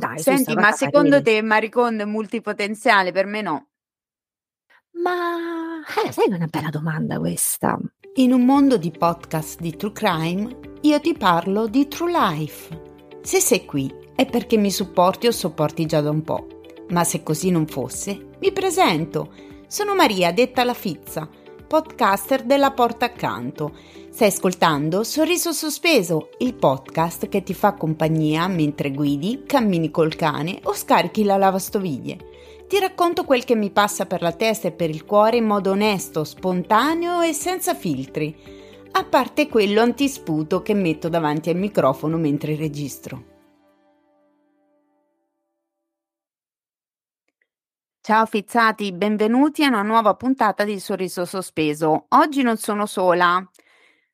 Dai, Senti, ma secondo te Maricondo è multipotenziale? Per me no. Ma eh, sai che è una bella domanda questa. In un mondo di podcast di True Crime, io ti parlo di True Life. Se sei qui è perché mi supporti o sopporti già da un po'. Ma se così non fosse, mi presento. Sono Maria, detta la Fizza, podcaster della Porta Accanto. Stai ascoltando Sorriso Sospeso, il podcast che ti fa compagnia mentre guidi, cammini col cane o scarichi la lavastoviglie. Ti racconto quel che mi passa per la testa e per il cuore in modo onesto, spontaneo e senza filtri, a parte quello antisputo che metto davanti al microfono mentre registro. Ciao fizzati, benvenuti a una nuova puntata di Sorriso Sospeso. Oggi non sono sola,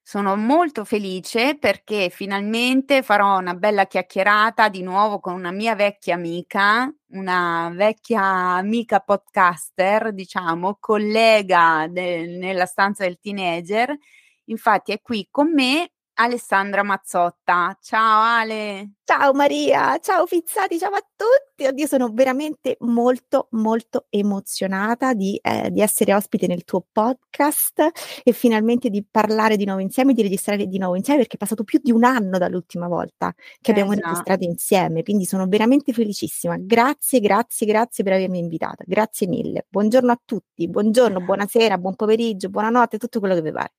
sono molto felice perché finalmente farò una bella chiacchierata di nuovo con una mia vecchia amica, una vecchia amica podcaster, diciamo, collega de- nella stanza del teenager. Infatti è qui con me Alessandra Mazzotta. Ciao Ale. Ciao Maria, ciao Fizzati, ciao a tutti. Oddio, sono veramente molto, molto emozionata di, eh, di, essere ospite nel tuo podcast e finalmente di parlare di nuovo insieme, di registrare di nuovo insieme perché è passato più di un anno dall'ultima volta che abbiamo esatto. registrato insieme, quindi sono veramente felicissima. Grazie, grazie, grazie per avermi invitata. Grazie mille. Buongiorno a tutti, buongiorno, buonasera, buon pomeriggio, buonanotte, tutto quello che vi pare.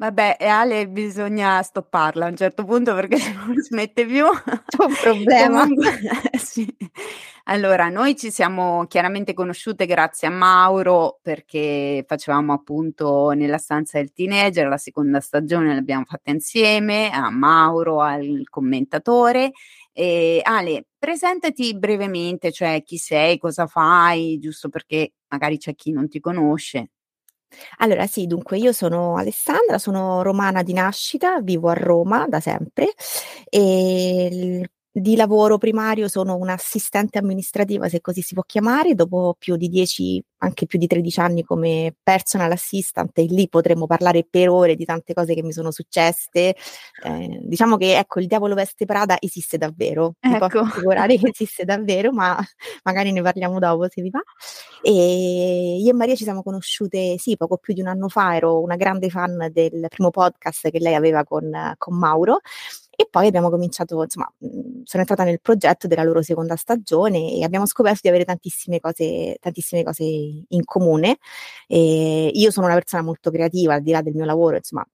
Vabbè, e Ale bisogna stopparla a un certo punto perché se non smette più. C'è un problema. Sì. Allora, noi ci siamo chiaramente conosciute grazie a Mauro perché facevamo appunto nella stanza del teenager, la seconda stagione l'abbiamo fatta insieme, a Mauro, al commentatore. E Ale, presentati brevemente, cioè chi sei, cosa fai, giusto perché magari c'è chi non ti conosce. Allora sì, dunque io sono Alessandra, sono romana di nascita, vivo a Roma da sempre e di lavoro primario sono un'assistente amministrativa, se così si può chiamare, dopo più di 10, anche più di 13 anni come personal assistant e lì potremmo parlare per ore di tante cose che mi sono successe. Eh, diciamo che ecco, il diavolo veste Prada esiste davvero, ecco. vi posso assicurare che esiste davvero, ma magari ne parliamo dopo se vi va. E io e Maria ci siamo conosciute, sì, poco più di un anno fa, ero una grande fan del primo podcast che lei aveva con, con Mauro e poi abbiamo cominciato, insomma, mhmm, sono entrata nel progetto della loro seconda stagione e abbiamo scoperto di avere tantissime cose, tantissime cose in comune. E io sono una persona molto creativa, al di là del mio lavoro, insomma,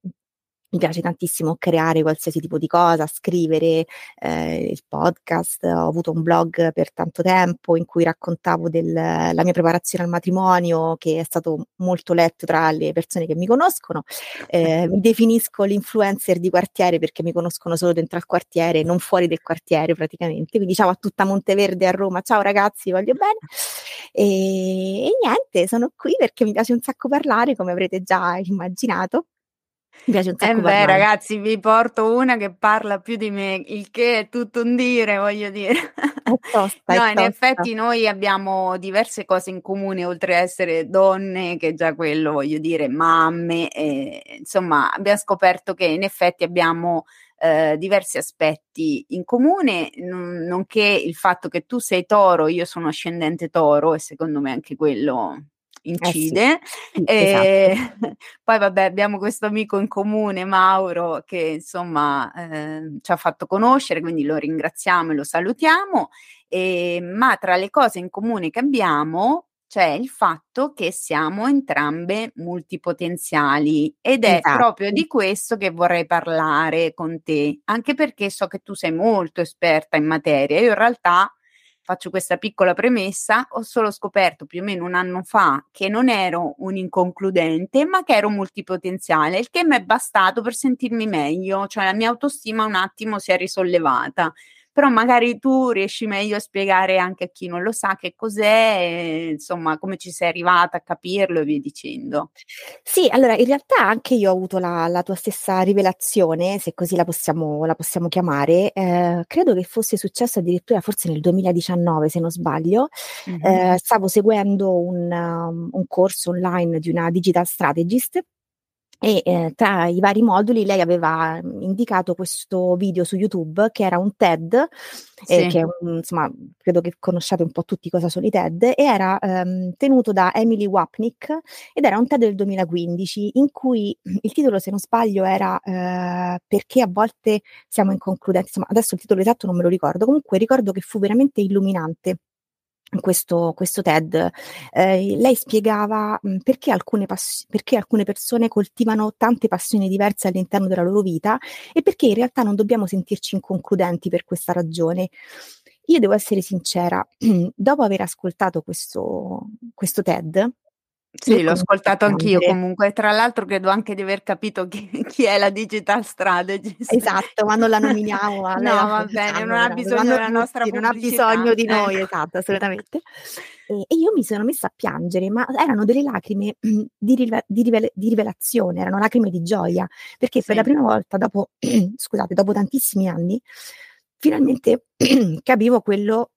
mi piace tantissimo creare qualsiasi tipo di cosa, scrivere eh, il podcast, ho avuto un blog per tanto tempo in cui raccontavo della mia preparazione al matrimonio che è stato molto letto tra le persone che mi conoscono, eh, mi definisco l'influencer di quartiere perché mi conoscono solo dentro al quartiere, non fuori del quartiere praticamente, quindi ciao a tutta Monteverde a Roma, ciao ragazzi, voglio bene. E, e niente, sono qui perché mi piace un sacco parlare come avrete già immaginato mi piace un sacco eh beh, ragazzi, vi porto una che parla più di me, il che è tutto un dire, voglio dire. Tosta, no, in effetti noi abbiamo diverse cose in comune, oltre a essere donne, che già quello, voglio dire, mamme, e, insomma, abbiamo scoperto che in effetti abbiamo eh, diversi aspetti in comune, n- nonché il fatto che tu sei toro, io sono ascendente toro e secondo me anche quello incide. Eh sì. e esatto. poi vabbè abbiamo questo amico in comune, Mauro, che insomma eh, ci ha fatto conoscere, quindi lo ringraziamo e lo salutiamo. E, ma tra le cose in comune che abbiamo c'è il fatto che siamo entrambe multipotenziali ed è esatto. proprio di questo che vorrei parlare con te, anche perché so che tu sei molto esperta in materia. Io in realtà faccio questa piccola premessa, ho solo scoperto più o meno un anno fa che non ero un inconcludente, ma che ero multipotenziale, il che mi è bastato per sentirmi meglio, cioè la mia autostima un attimo si è risollevata però magari tu riesci meglio a spiegare anche a chi non lo sa che cos'è, insomma, come ci sei arrivata a capirlo e via dicendo. Sì, allora in realtà anche io ho avuto la, la tua stessa rivelazione, se così la possiamo, la possiamo chiamare. Eh, credo che fosse successo addirittura forse nel 2019, se non sbaglio. Mm-hmm. Eh, stavo seguendo un, um, un corso online di una digital strategist e eh, tra i vari moduli lei aveva indicato questo video su YouTube che era un TED, eh, sì. che è un, insomma, credo che conosciate un po' tutti cosa sono i TED, e era ehm, tenuto da Emily Wapnick ed era un TED del 2015 in cui il titolo, se non sbaglio, era eh, Perché a volte siamo inconcludenti, insomma, adesso il titolo esatto non me lo ricordo, comunque ricordo che fu veramente illuminante questo, questo TED, eh, lei spiegava perché, alcune pass- perché alcune persone coltivano tante passioni diverse all'interno della loro vita e perché in realtà non dobbiamo sentirci inconcludenti per questa ragione. Io devo essere sincera, dopo aver ascoltato questo, questo TED, sì, l'ho ascoltato anch'io comunque. Tra l'altro credo anche di aver capito chi, chi è la digital strategist. Esatto, ma non la nominiamo. no, va bene, non ha bisogno della nostra Non ha bisogno di noi, ecco. esatto, assolutamente. E, e, io mi sono messa a piangere, ma erano delle lacrime di, rive- di, rive- di rivelazione, erano lacrime di gioia, perché sì. per la prima volta dopo, scusate, dopo tantissimi anni, finalmente capivo quello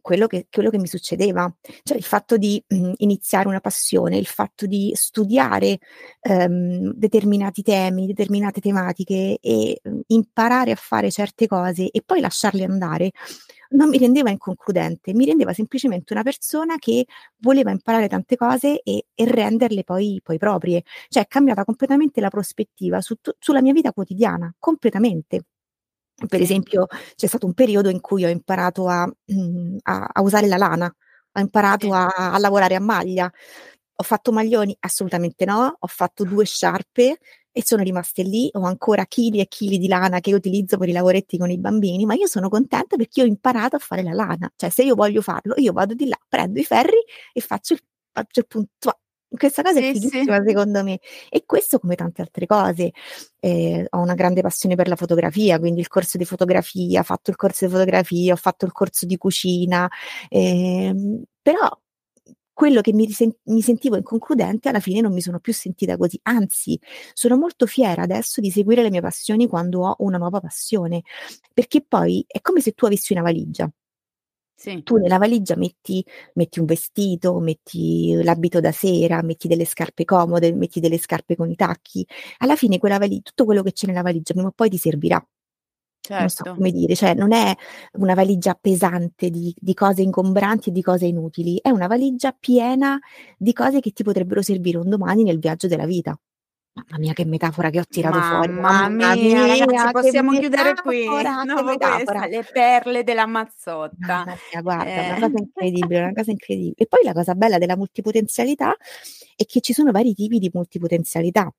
quello che, quello che mi succedeva, cioè il fatto di mh, iniziare una passione, il fatto di studiare ehm, determinati temi, determinate tematiche e mh, imparare a fare certe cose e poi lasciarle andare, non mi rendeva inconcludente, mi rendeva semplicemente una persona che voleva imparare tante cose e, e renderle poi, poi, proprie, cioè è cambiata completamente la prospettiva su, sulla mia vita quotidiana, completamente. Per esempio, c'è stato un periodo in cui ho imparato a, mhmm, a, a usare la lana, ho imparato a, a, lavorare a maglia. Ho fatto maglioni? Assolutamente no. Ho fatto due sciarpe e sono rimaste lì. Ho ancora chili e chili di lana che utilizzo per i lavoretti con i bambini, ma io sono contenta perché ho imparato a fare la lana. Cioè, se io voglio farlo, io vado di là, prendo i ferri e faccio il, faccio il punto, questa cosa sì, è fighissima sì. secondo me e questo come tante altre cose. Eh, ho una grande passione per la fotografia, quindi il corso di fotografia, ho fatto il corso di fotografia, ho fatto il corso di cucina, eh, però quello che mi, risen- mi, sentivo inconcludente alla fine non mi sono più sentita così, anzi sono molto fiera adesso di seguire le mie passioni quando ho una nuova passione, perché poi è come se tu avessi una valigia sì. Tu nella valigia metti, metti, un vestito, metti l'abito da sera, metti delle scarpe comode, metti delle scarpe con i tacchi. Alla fine quella valigia, tutto quello che c'è nella valigia prima o poi ti servirà. Certo. Non so certo. come dire, cioè non è una valigia pesante di, di, cose ingombranti e di cose inutili, è una valigia piena di cose che ti potrebbero servire un domani nel viaggio della vita. Mamma mia, che metafora che ho tirato Mamma fuori. Mamma mia, mia ragazzi, possiamo chiudere qui. No, questa, le perle della mazzotta. Mamma mia, guarda, eh. una cosa incredibile, una cosa incredibile. E poi la cosa bella della multipotenzialità è che ci sono vari tipi di multipotenzialità.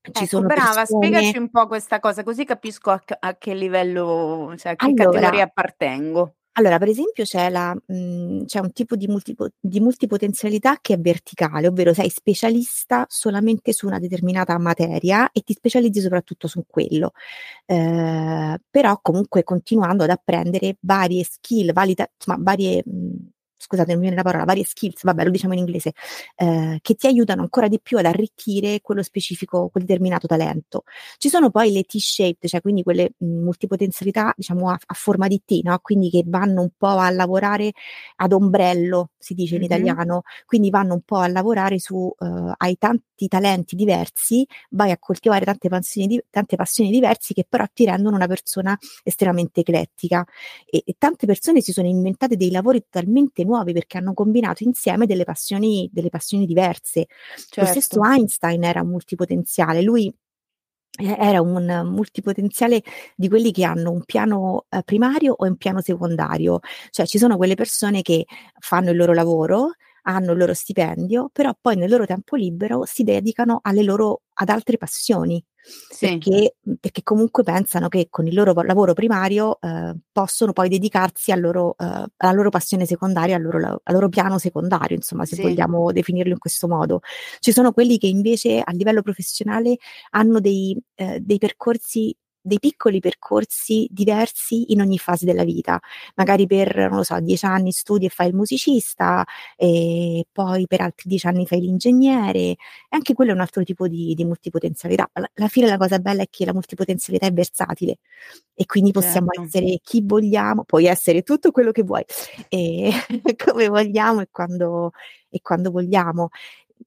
Ci ecco, brava, persone... spiegaci un po' questa cosa, così capisco a, a che livello, cioè a che allora, categoria appartengo. Allora, per esempio c'è, la, mhmm, c'è un tipo di, multipo- di multipotenzialità che è verticale, ovvero sei specialista solamente su una determinata materia e ti specializzi soprattutto su quello, eh, però comunque continuando ad apprendere varie skill, valida, insomma, varie... Mh, scusate, non mi viene la parola, varie skills, vabbè, lo diciamo in inglese, eh, che ti aiutano ancora di più ad arricchire quello specifico, quel determinato talento. Ci sono poi le T-shaped, cioè quindi quelle mh, multipotenzialità, diciamo, a, a, forma di T, no? Quindi che vanno un po' a lavorare ad ombrello, si dice in mm-hmm. italiano, quindi vanno un po' a lavorare su, uh, hai tanti talenti diversi, vai a coltivare tante passioni, di, tante passioni diverse che però ti rendono una persona estremamente eclettica. E, e tante persone si sono inventate dei lavori totalmente nuovi perché hanno combinato insieme delle passioni, delle passioni diverse. Certo. Lo stesso certo. Einstein era multipotenziale, lui era un multipotenziale di quelli che hanno un piano eh, primario o un piano secondario, cioè ci sono quelle persone che fanno il loro lavoro, hanno il loro stipendio, però poi nel loro tempo libero si dedicano alle loro, ad altre passioni. Sì. Perché, perché, comunque pensano che con il loro lavoro primario eh, possono poi dedicarsi al loro, eh, alla loro passione secondaria, al loro, al loro, piano secondario, insomma, se sì. vogliamo definirlo in questo modo. Ci sono quelli che invece a livello professionale hanno dei, eh, dei percorsi dei piccoli percorsi diversi in ogni fase della vita. Magari per, non lo so, dieci anni studi e fai il musicista, e poi per altri dieci anni fai l'ingegnere, e anche quello è un altro tipo di, di multipotenzialità. Alla fine la cosa bella è che la multipotenzialità è versatile e quindi possiamo certo. essere chi vogliamo, puoi essere tutto quello che vuoi, e come vogliamo e quando, e quando vogliamo.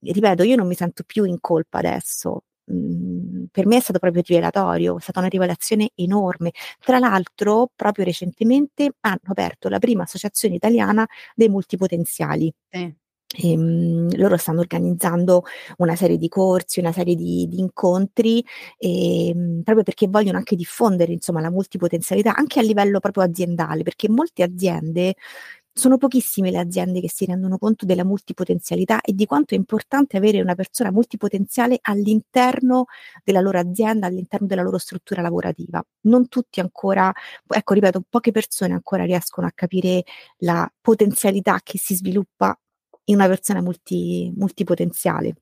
Ripeto, io non mi sento più in colpa adesso mh, per me è stato proprio rivelatorio, è stata una rivelazione enorme. Tra l'altro, proprio recentemente hanno aperto la prima associazione italiana dei multipotenziali. Sì. E, um, loro stanno organizzando una serie di corsi, una serie di, di incontri, e, um, proprio perché vogliono anche diffondere insomma, la multipotenzialità anche a livello proprio aziendale, perché molte aziende sono pochissime le aziende che si rendono conto della multipotenzialità e di quanto è importante avere una persona multipotenziale all'interno della loro azienda, all'interno della loro struttura lavorativa. Non tutti ancora, ecco, ripeto, poche persone ancora riescono a capire la potenzialità che si sviluppa in una persona multi, multipotenziale.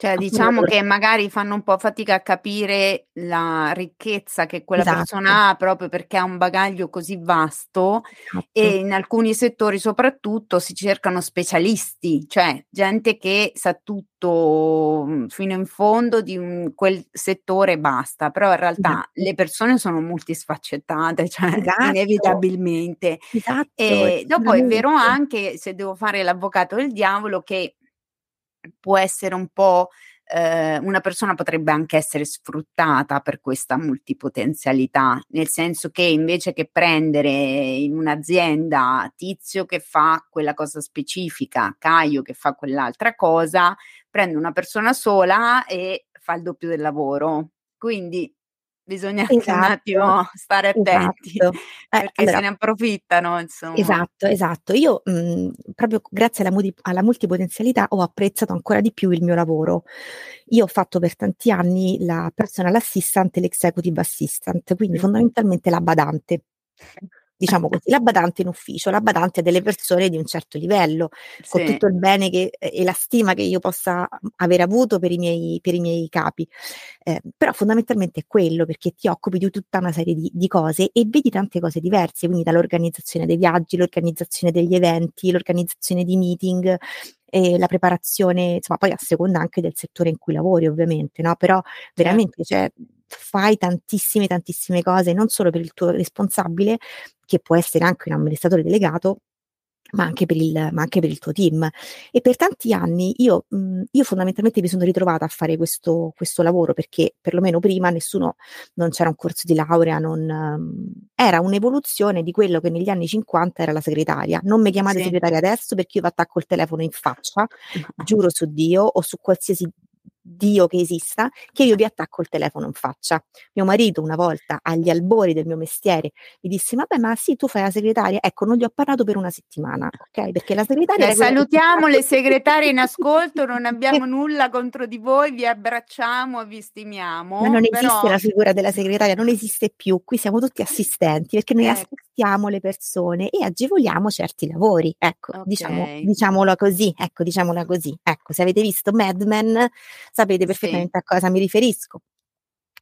Cioè, diciamo che magari fanno un po' fatica a capire la ricchezza che quella Esatto. persona ha proprio perché ha un bagaglio così vasto Esatto. e in alcuni settori soprattutto si cercano specialisti, cioè gente che sa tutto mm, fino in fondo di un, quel settore e basta, però in realtà Esatto. le persone sono multisfaccettate, cioè Esatto. inevitabilmente. Esatto, E dopo è vero anche, se devo fare l'avvocato del diavolo, che può essere un po' eh, una persona potrebbe anche essere sfruttata per questa multipotenzialità, nel senso che invece che prendere in un'azienda tizio che fa quella cosa specifica, Caio che fa quell'altra cosa, prende una persona sola e fa il doppio del lavoro. Quindi bisogna anche un Esatto, attimo stare attenti esatto. Eh, perché allora se ne approfittano, insomma. Esatto, esatto. Io, mhmm, proprio grazie alla mudi alla multipotenzialità ho apprezzato ancora di più il mio lavoro. Io ho fatto per tanti anni la personal assistant e l'executive assistant, quindi Mh. fondamentalmente la badante. Diciamo così, la badante in ufficio, la badante delle persone di un certo livello, con Sì. tutto il bene che e la stima che io possa aver avuto per i miei per i miei capi. Ehm, però fondamentalmente è quello, perché ti occupi di tutta una serie di di cose e vedi tante cose diverse, quindi dall'organizzazione dei viaggi, l'organizzazione degli eventi, l'organizzazione di meeting, ehm, la preparazione, insomma poi a seconda anche del settore in cui lavori ovviamente, no, però Certo. veramente, cioè, fai tantissime, tantissime cose, non solo per il tuo responsabile, che può essere anche un amministratore delegato, ma anche per il ma anche per il tuo team. E per tanti anni io mhmm, io fondamentalmente mi sono ritrovata a fare questo questo lavoro, perché perlomeno prima nessuno non c'era un corso di laurea, non era un'evoluzione di quello che negli anni '50 era la segretaria. Non mi chiamate Sì. segretaria adesso perché io v'attacco il telefono in faccia, giuro su Dio o su qualsiasi Dio che esista, che io vi attacco il telefono in faccia. Mio marito una volta, agli albori del mio mestiere, mi disse: "Vabbè, ma sì, tu fai la segretaria?" Ecco, non gli ho parlato per una settimana, okay, perché la segretaria ti salutiamo le segretarie in ascolto, non abbiamo nulla contro di voi, vi abbracciamo e vi Ma stimiamo, non esiste però la figura della segretaria, non esiste più. Qui siamo tutti assistenti, perché noi Ecco. assistiamo le persone e agevoliamo certi lavori. Ecco, diciamo Okay. diciamola così, ecco, diciamola così. Ecco, se avete visto Mad Men sapete Sì. perfettamente a cosa mi riferisco.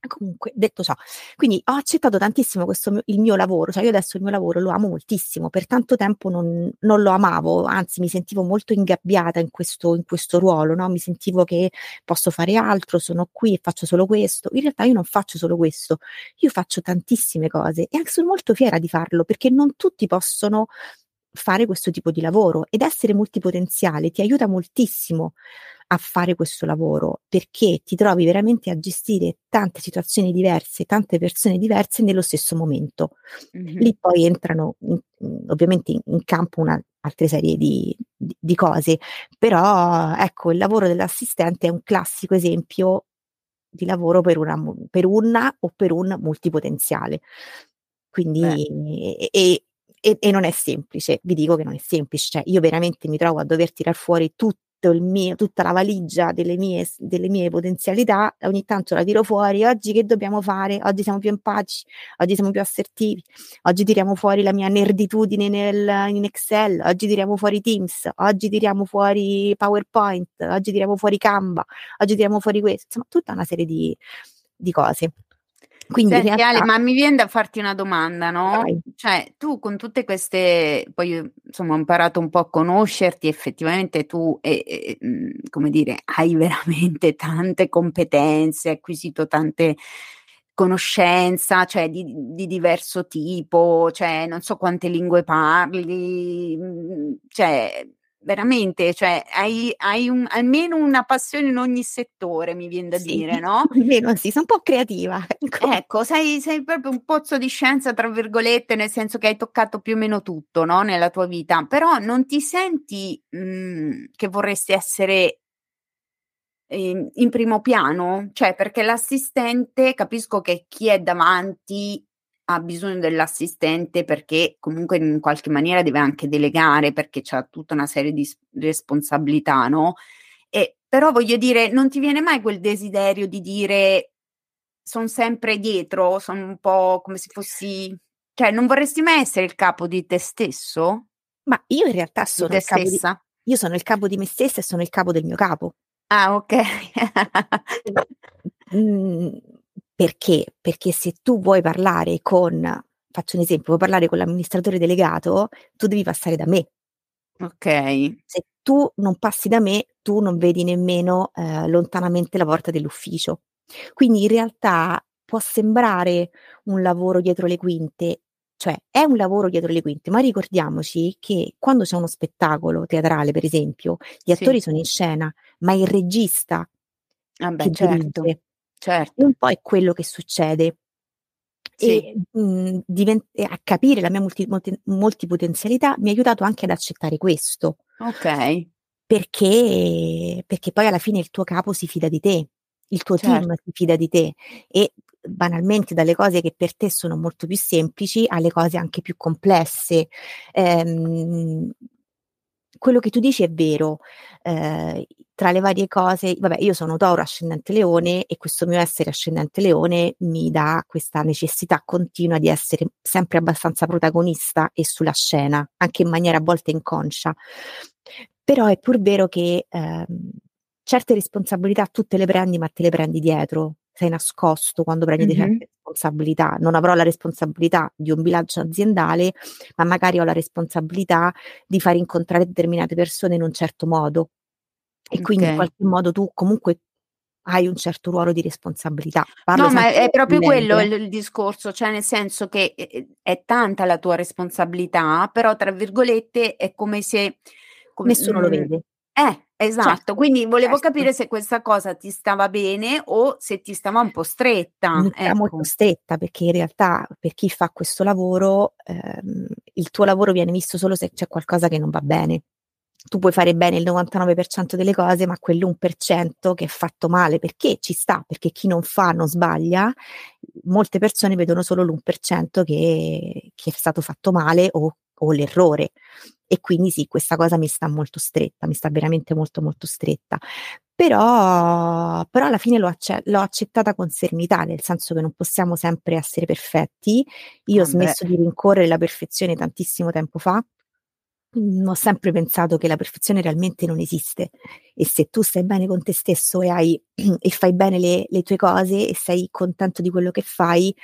Comunque, detto ciò, quindi ho accettato tantissimo questo il mio lavoro, cioè io adesso il mio lavoro lo amo moltissimo, per tanto tempo non non lo amavo, anzi mi sentivo molto ingabbiata in questo in questo ruolo, no, mi sentivo che posso fare altro, sono qui e faccio solo questo. In realtà io non faccio solo questo, io faccio tantissime cose e anche sono molto fiera di farlo, perché non tutti possono fare questo tipo di lavoro ed essere multipotenziale ti aiuta moltissimo a fare questo lavoro, perché ti trovi veramente a gestire tante situazioni diverse, tante persone diverse nello stesso momento. Mh-mh. Lì poi entrano in mhmm, ovviamente in campo una altre serie di di di cose, però ecco, il lavoro dell'assistente è un classico esempio di lavoro per una per una o per un multipotenziale. Quindi e e e non è semplice, vi dico che non è semplice, cioè io veramente mi trovo a dover tirar fuori tutto il mio tutta la valigia delle mie delle mie potenzialità, ogni tanto la tiro fuori: "Oggi che dobbiamo fare? Oggi siamo più empatici, oggi siamo più assertivi, oggi tiriamo fuori la mia nerditudine nel in Excel, oggi tiriamo fuori Teams, oggi tiriamo fuori PowerPoint, oggi tiriamo fuori Canva, oggi tiriamo fuori questo", insomma tutta una serie di di cose. Quindi in Senti Ale, realtà ma mi vien da farti una domanda, no, Vai. cioè tu con tutte queste poi io insomma ho imparato un po' a conoscerti, effettivamente tu, e e mhmm, come dire, hai veramente tante competenze, hai acquisito tante conoscenza, cioè di di diverso tipo, cioè non so quante lingue parli, mhmm, cioè veramente, cioè hai, hai un, almeno una passione in ogni settore, mi viene da Sì, dire, no? almeno sì, sono un po' creativa, ecco. Ecco, sei, sei proprio un pozzo di scienza, tra virgolette, nel senso che hai toccato più o meno tutto, no? Nella tua vita, però non ti senti mh, che vorresti essere in, in primo piano? Cioè, perché l'assistente, capisco che chi è davanti ha bisogno dell'assistente perché comunque in qualche maniera deve anche delegare perché c'ha tutta una serie di responsabilità, no? E, però voglio dire, non ti viene mai quel desiderio di dire sono sempre dietro, sono un po' come se fossi, cioè non vorresti mai essere il capo di te stesso? Ma io in realtà sono il capo stessa? di, io sono il capo di me stessa e sono il capo del mio capo. Ah, ok. mm, perché? Perché se tu vuoi parlare con, faccio un esempio, vuoi parlare con l'amministratore delegato, tu devi passare da me. Ok. Se tu non passi da me, tu non vedi nemmeno eh, lontanamente la porta dell'ufficio. Quindi in realtà può sembrare un lavoro dietro le quinte, cioè è un lavoro dietro le quinte, ma ricordiamoci che quando c'è uno spettacolo teatrale, per esempio, gli Sì. attori sono in scena, ma il regista Ah beh, certo, dirige. E certo. un po' è quello che succede. Sì. E mh, divent- e a capire la mia multi- multi- multipotenzialità mi ha aiutato anche ad accettare questo, Ok, perché, perché poi alla fine il tuo capo si fida di te, il tuo team certo. si fida di te e banalmente dalle cose che per te sono molto più semplici alle cose anche più complesse. Ehm, quello che tu dici è vero, eh, tra le varie cose, vabbè, io sono Toro ascendente Leone e questo mio essere ascendente Leone mi dà questa necessità continua di essere sempre abbastanza protagonista e sulla scena, anche in maniera a volte inconscia. Però è pur vero che ehm, certe responsabilità tu te le prendi, ma te le prendi dietro, sei nascosto quando prendi Mhm. certe responsabilità. Non avrò la responsabilità di un bilancio aziendale, ma magari ho la responsabilità di far incontrare determinate persone in un certo modo. E quindi in qualche modo tu comunque hai un certo ruolo di responsabilità. Parlo No, ma è, è proprio quello eh. il, il discorso, cioè nel senso che eh, è tanta la tua responsabilità, però tra virgolette è come se... com- Nessuno lo mm, vede. eh, esatto, Certo, quindi volevo certo. capire se questa cosa ti stava bene o se ti stava un po' stretta, Mi sta molto ecco. stretta perché in realtà per chi fa questo lavoro ehm, il tuo lavoro viene visto solo se c'è qualcosa che non va bene. Tu puoi fare bene il 99% delle cose, ma quell'1% che è fatto male perché ci sta, perché chi non fa non sbaglia, molte persone vedono solo l'1% che, che è stato fatto male o, o l'errore. E quindi sì, questa cosa mi sta molto stretta, mi sta veramente molto molto stretta. Però, però alla fine l'ho, acce- l'ho accettata con serenità, nel senso che non possiamo sempre essere perfetti. Io ho Vabbè. smesso di rincorrere la perfezione tantissimo tempo fa. Mm, Ho sempre pensato che la perfezione realmente non esiste e se tu stai bene con te stesso e, hai, e fai bene le, le tue cose e sei contento di quello che fai,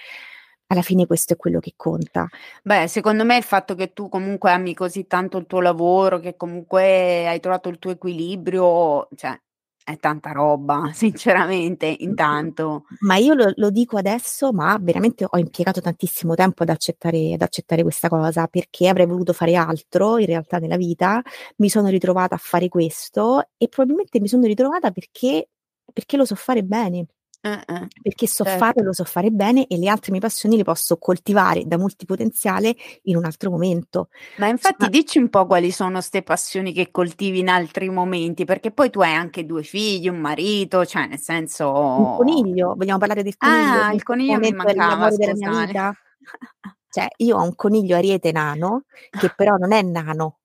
alla fine questo è quello che conta. Beh, secondo me il fatto che tu comunque ami così tanto il tuo lavoro, che comunque hai trovato il tuo equilibrio, cioè è tanta roba, sinceramente, intanto. Ma io lo, lo dico adesso, ma veramente ho impiegato tantissimo tempo ad accettare, ad accettare questa cosa perché avrei voluto fare altro in realtà nella vita. Mi sono ritrovata a fare questo e probabilmente mi sono ritrovata perché, perché lo so fare bene. Eh, Perché so certo. farlo, lo so fare bene e le altre mie passioni le posso coltivare da multipotenziale in un altro momento. Ma infatti Ma- dici un po' quali sono ste passioni che coltivi in altri momenti, perché poi tu hai anche due figli, un marito, cioè nel senso... Un coniglio, vogliamo parlare del coniglio? Ah, il coniglio mi mancava, della mia vita? Cioè, io ho un coniglio ariete nano, che però non è nano,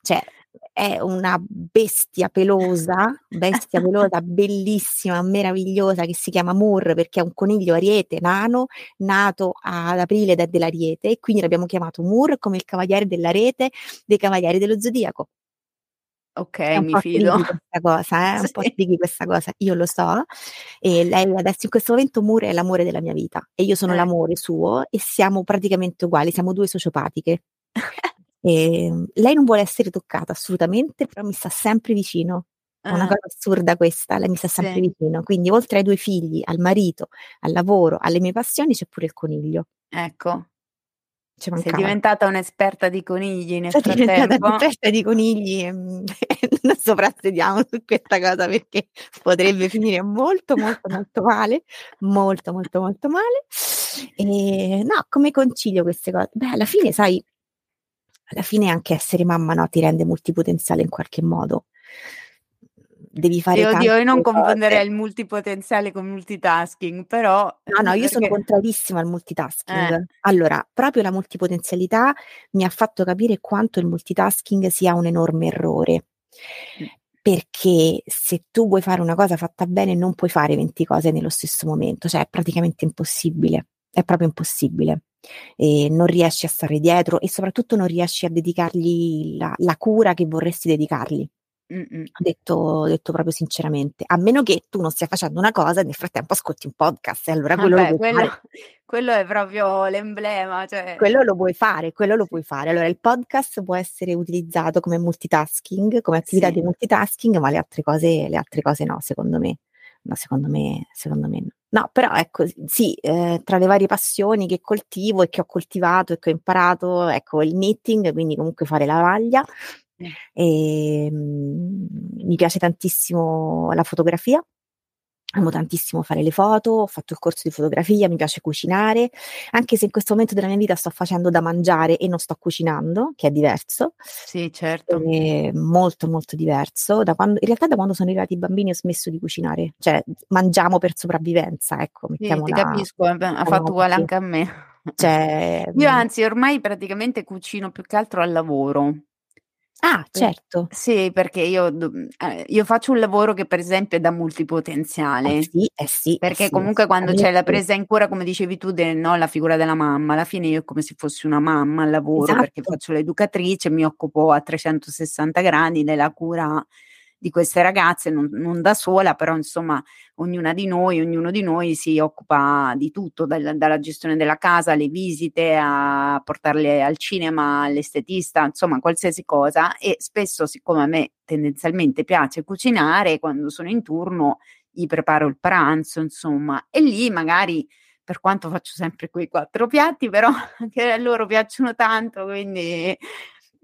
cioè è una bestia pelosa, bestia pelosa bellissima, meravigliosa, che si chiama Mur perché è un coniglio ariete nano, nato ad aprile ed è dell'ariete, e quindi l'abbiamo chiamato Mur come il cavaliere dell'ariete dei cavalieri dello zodiaco. Ok, mi po' fido. questa cosa, eh? Un po' Sì. tricky questa cosa, io lo so. E lei adesso in questo momento Mur è l'amore della mia vita e io sono Eh. l'amore suo e siamo praticamente uguali, siamo due sociopatiche. E, lei non vuole essere toccata assolutamente, però mi sta sempre vicino. È una Ah, cosa assurda questa, lei mi sta sempre sì, vicino. Quindi oltre ai due figli, al marito, al lavoro, alle mie passioni c'è pure il coniglio. ecco. Sei diventata un'esperta di conigli nel Sono diventata frattempo? un'esperta di conigli e, mhmm, non soprassediamo su questa cosa perché potrebbe finire molto, molto, molto male, molto, molto, molto male. Ehm, no, come concilio queste cose? Beh, alla fine sai alla fine anche essere mamma, no, ti rende multipotenziale in qualche modo. Devi fare Io oddio, io non confonderei il multipotenziale con multitasking, però No, no, io sono perché contrarissima al Eh. multitasking. Allora, proprio la multipotenzialità mi ha fatto capire quanto il multitasking sia un enorme errore. Mh. Perché se tu vuoi fare una cosa fatta bene non puoi fare 20 cose nello stesso momento, cioè è praticamente impossibile, è proprio impossibile. E non riesci a stare dietro e soprattutto non riesci a dedicargli la la cura che vorresti dedicargli. Detto detto proprio sinceramente, a meno che tu non stia facendo una cosa e nel frattempo ascolti un podcast e allora quello lo Vabbè, quello quello è proprio l'emblema, cioè Quello lo puoi fare, quello lo puoi fare. Allora il podcast può essere utilizzato come multitasking, come attività Sì. di multitasking, ma le altre cose le altre cose no, secondo me. No, secondo me secondo me no. No, però ecco, sì, ehm, tra le varie passioni che coltivo e che ho coltivato e che ho imparato, ecco, il knitting, quindi comunque fare lavaglia. Mh. Ehm, mi piace tantissimo la fotografia. Amo tantissimo fare le foto, ho fatto il corso di fotografia, mi piace cucinare, anche se in questo momento della mia vita sto facendo da mangiare e non sto cucinando, che è diverso. Sì, certo. Ehm, molto, molto diverso. Da quando in realtà da quando sono arrivati i bambini ho smesso di cucinare, cioè mangiamo per sopravvivenza, ecco, Sì, ti mettiamola capisco, eh beh, ha fatto uguale anche a me. Cioè, Io mhmm anzi ormai praticamente cucino più che altro al lavoro. Ah, certo. sì, perché io mhmm, ehm, io faccio un lavoro che per esempio è da Eh multipotenziale. sì, eh sì, eh Perché sì, comunque quando c'è la presa in cura, come dicevi tu, de no, la figura della mamma, alla fine io è come se fossi una mamma al lavoro, perché Esatto. faccio l'educatrice, mi occupo a 360 gradi della cura di queste ragazze, non non da sola, però insomma ognuna di noi, ognuno di noi si occupa di tutto, dal dalla gestione della casa, alle visite, a portarle al cinema, all'estetista, insomma qualsiasi cosa. E spesso siccome a me tendenzialmente piace cucinare, quando sono in turno gli preparo il pranzo, insomma, e lì magari per quanto faccio sempre quei 4 piatti, però che a loro piacciono tanto, quindi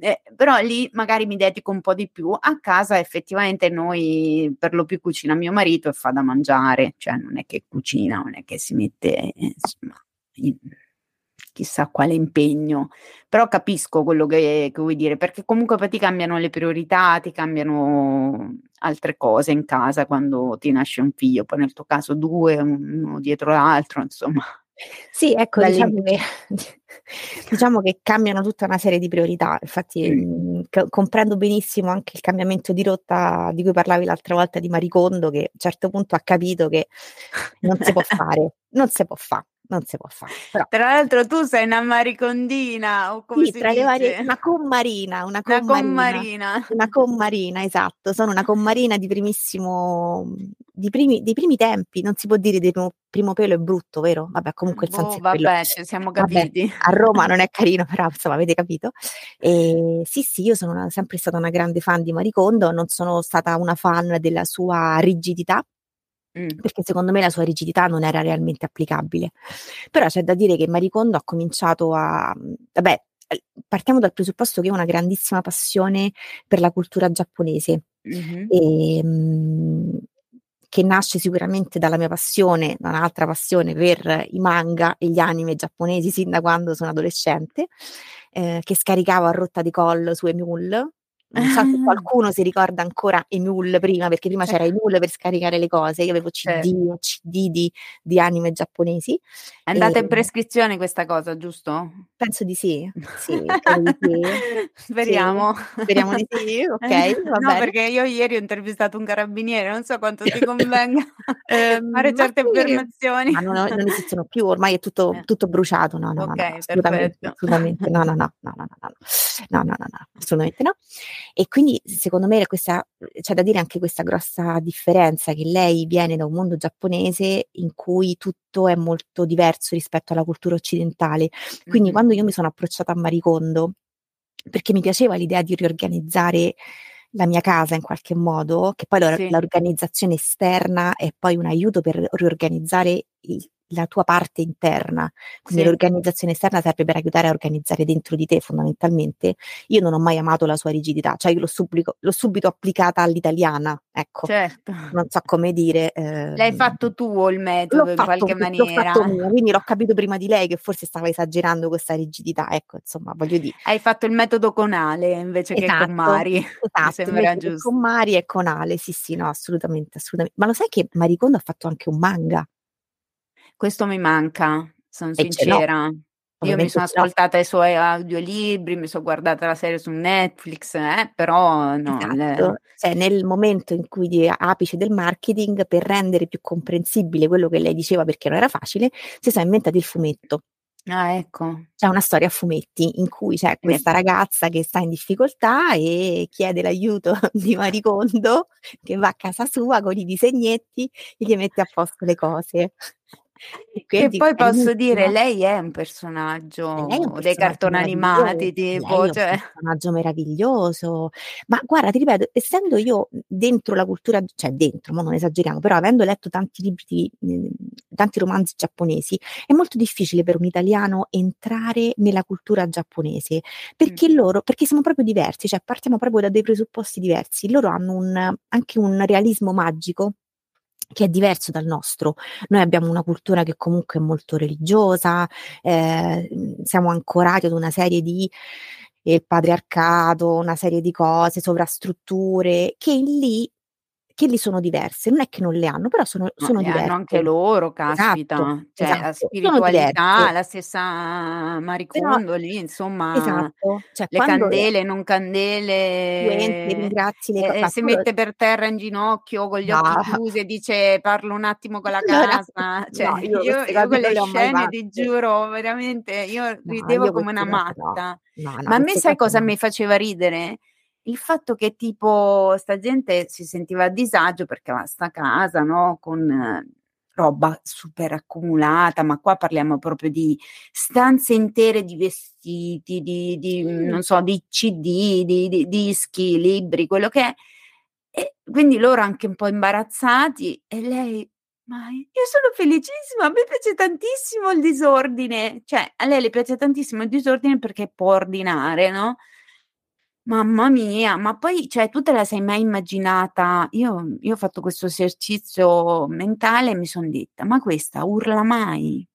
eh, però lì magari mi dedico un po' di più. A casa effettivamente noi per lo più cucina mio marito e fa da mangiare, cioè non è che cucina, non è che si mette insomma in chissà quale impegno, però capisco quello che che vuoi dire, perché comunque poi ti cambiano le priorità, ti cambiano altre cose in casa quando ti nasce un figlio, poi nel tuo caso 2, uno dietro l'altro, insomma. Sì, ecco, diciamo che diciamo che cambiano tutta una serie di priorità. Infatti, Mh. mhmm, c comprendo benissimo anche il cambiamento di rotta di cui parlavi l'altra volta di Maricondo, che a un certo punto ha capito che non si può fare, non se può fa, non se può fa. Però Tra l'altro tu sei una maricondina o come Sì, si tra le varie dice? una commarina, una Una commarina, una commarina, esatto. Sono una commarina di primissimo di primi di primi tempi, non si può dire di primo primo pelo è brutto, vero? Vabbè, comunque il senso quello. vabbè, ci siamo Vabbè, capiti. a Roma non è carino, però insomma avete capito. Ehm, sì, sì, io sono una sempre stata una grande fan di Maricondo, non sono stata una fan della sua rigidità Mh. perché secondo me la sua rigidità non era realmente applicabile. Però c'è da dire che Maricondo ha cominciato a vabbè, partiamo dal presupposto che ho una grandissima passione per la cultura giapponese, Mh-mh. ehm, che nasce sicuramente dalla mia passione, da un'altra passione per i manga e gli anime giapponesi sin da quando sono adolescente, ehm, che scaricavo a rotta di collo su Emule. Non so se qualcuno si ricorda ancora Emule prima, perché prima c'era Emule per scaricare le cose, io avevo CD Certo. e CD di di anime giapponesi. È andata in Ehm prescrizione questa cosa, giusto? Penso di sì. Sì, di sì. Sì, Speriamo. speriamo di sì, okay, va No, bene. perché io ieri ho intervistato un carabiniere, non so quanto ti convenga Ehm, fare ma certe sì, affermazioni. ma non non esistono più, ormai è tutto Eh. tutto bruciato. No, no, no, no, Okay, assolutamente, assolutamente. No, no, no, no, no, no, no. No, no, no, no, assolutamente no. E quindi secondo me questa c'è da dire anche questa grossa differenza, che lei viene da un mondo giapponese in cui tutto è molto diverso rispetto alla cultura occidentale. Quindi Mh-mh. quando io mi sono approcciata a Maricondo, perché mi piaceva l'idea di riorganizzare la mia casa in qualche modo, che poi Sì. l'organizzazione esterna è poi un aiuto per riorganizzare il la tua parte interna, quindi Sì. l'organizzazione esterna serve per aiutare a organizzare dentro di te fondamentalmente. Io non ho mai amato la sua rigidità, cioè io l'ho, subito, l'ho subito applicata all'italiana, ecco, Certo. non so come dire. L'hai ehm, fatto tuo il l'ho metodo in fatto, qualche l'ho maniera. fatto mio, quindi l'ho capito prima di lei che forse stava esagerando questa rigidità, ecco, insomma, voglio dire. Hai fatto il metodo con Ale invece che con Esatto, Mari, mi esatto, che giusto. con Mari e con Ale, sì, sì, no, assolutamente, assolutamente. Ma lo sai che Marie Kondo ha fatto anche un manga? Questo mi manca, son E ce l'ho, sincera. Io mi sono ascoltata i suoi audiolibri, mi so guardata la serie su Netflix, eh, però no, Esatto, cioè nel momento in cui di apice del marketing, per rendere più comprensibile quello che lei diceva perché non era facile, si sono inventati il fumetto. Ah, ecco. C'è una storia a fumetti in cui c'è questa ragazza che sta in difficoltà e chiede l'aiuto di Marie Kondo che va a casa sua con i disegnetti e gli mette a posto le cose. E Che quindi poi posso dire, lei è un E lei è un personaggio dei personaggio cartoni animati, lei tipo, è un cioè personaggio meraviglioso. Ma guarda, ti ripeto, essendo io dentro la cultura, cioè dentro, mo non esageriamo, però avendo letto tanti libri, mhmm, tanti romanzi giapponesi, è molto difficile per un italiano entrare nella cultura giapponese, perché loro, perché siamo proprio diversi, cioè partiamo proprio da dei presupposti diversi. Loro hanno un, anche un realismo magico che è diverso dal nostro. Noi abbiamo una cultura che comunque è molto religiosa, ehm, siamo ancorati ad una serie di il patriarcato, una serie di cose, sovrastrutture che lì che lì sono diverse. Non è che non le hanno, però sono sono le hanno anche diverse. loro, Esatto, caspita. Cioè la esatto, sono spiritualità, diverse. la stessa Kondo lì, insomma, esatto, cioè le candele, non candele, ringrazi le co e e ma si mette per terra in ginocchio con gli No. occhi chiusi e dice: "Parlo un attimo con la casa." Cioè no, io io io quelle scene ti giuro veramente io No, ridevo io come una no. matta. No, no, Ma a me sai cosa no. mi faceva ridere? Il fatto che tipo sta gente si sentiva a disagio perché aveva 'sta casa, no, con roba super accumulata, ma qua parliamo proprio di stanze intere di vestiti, di di non so, di CD, di di dischi, libri, quello che è. E quindi loro anche un po' imbarazzati e lei: "Ma io sono felicissima, a me piace tantissimo il disordine." Cioè a lei le piace tantissimo il disordine perché può ordinare, no? Mamma mia, ma poi cioè tu te la sei mai immaginata io io ho fatto questo esercizio mentale e mi son detta: "Ma questa urla mai?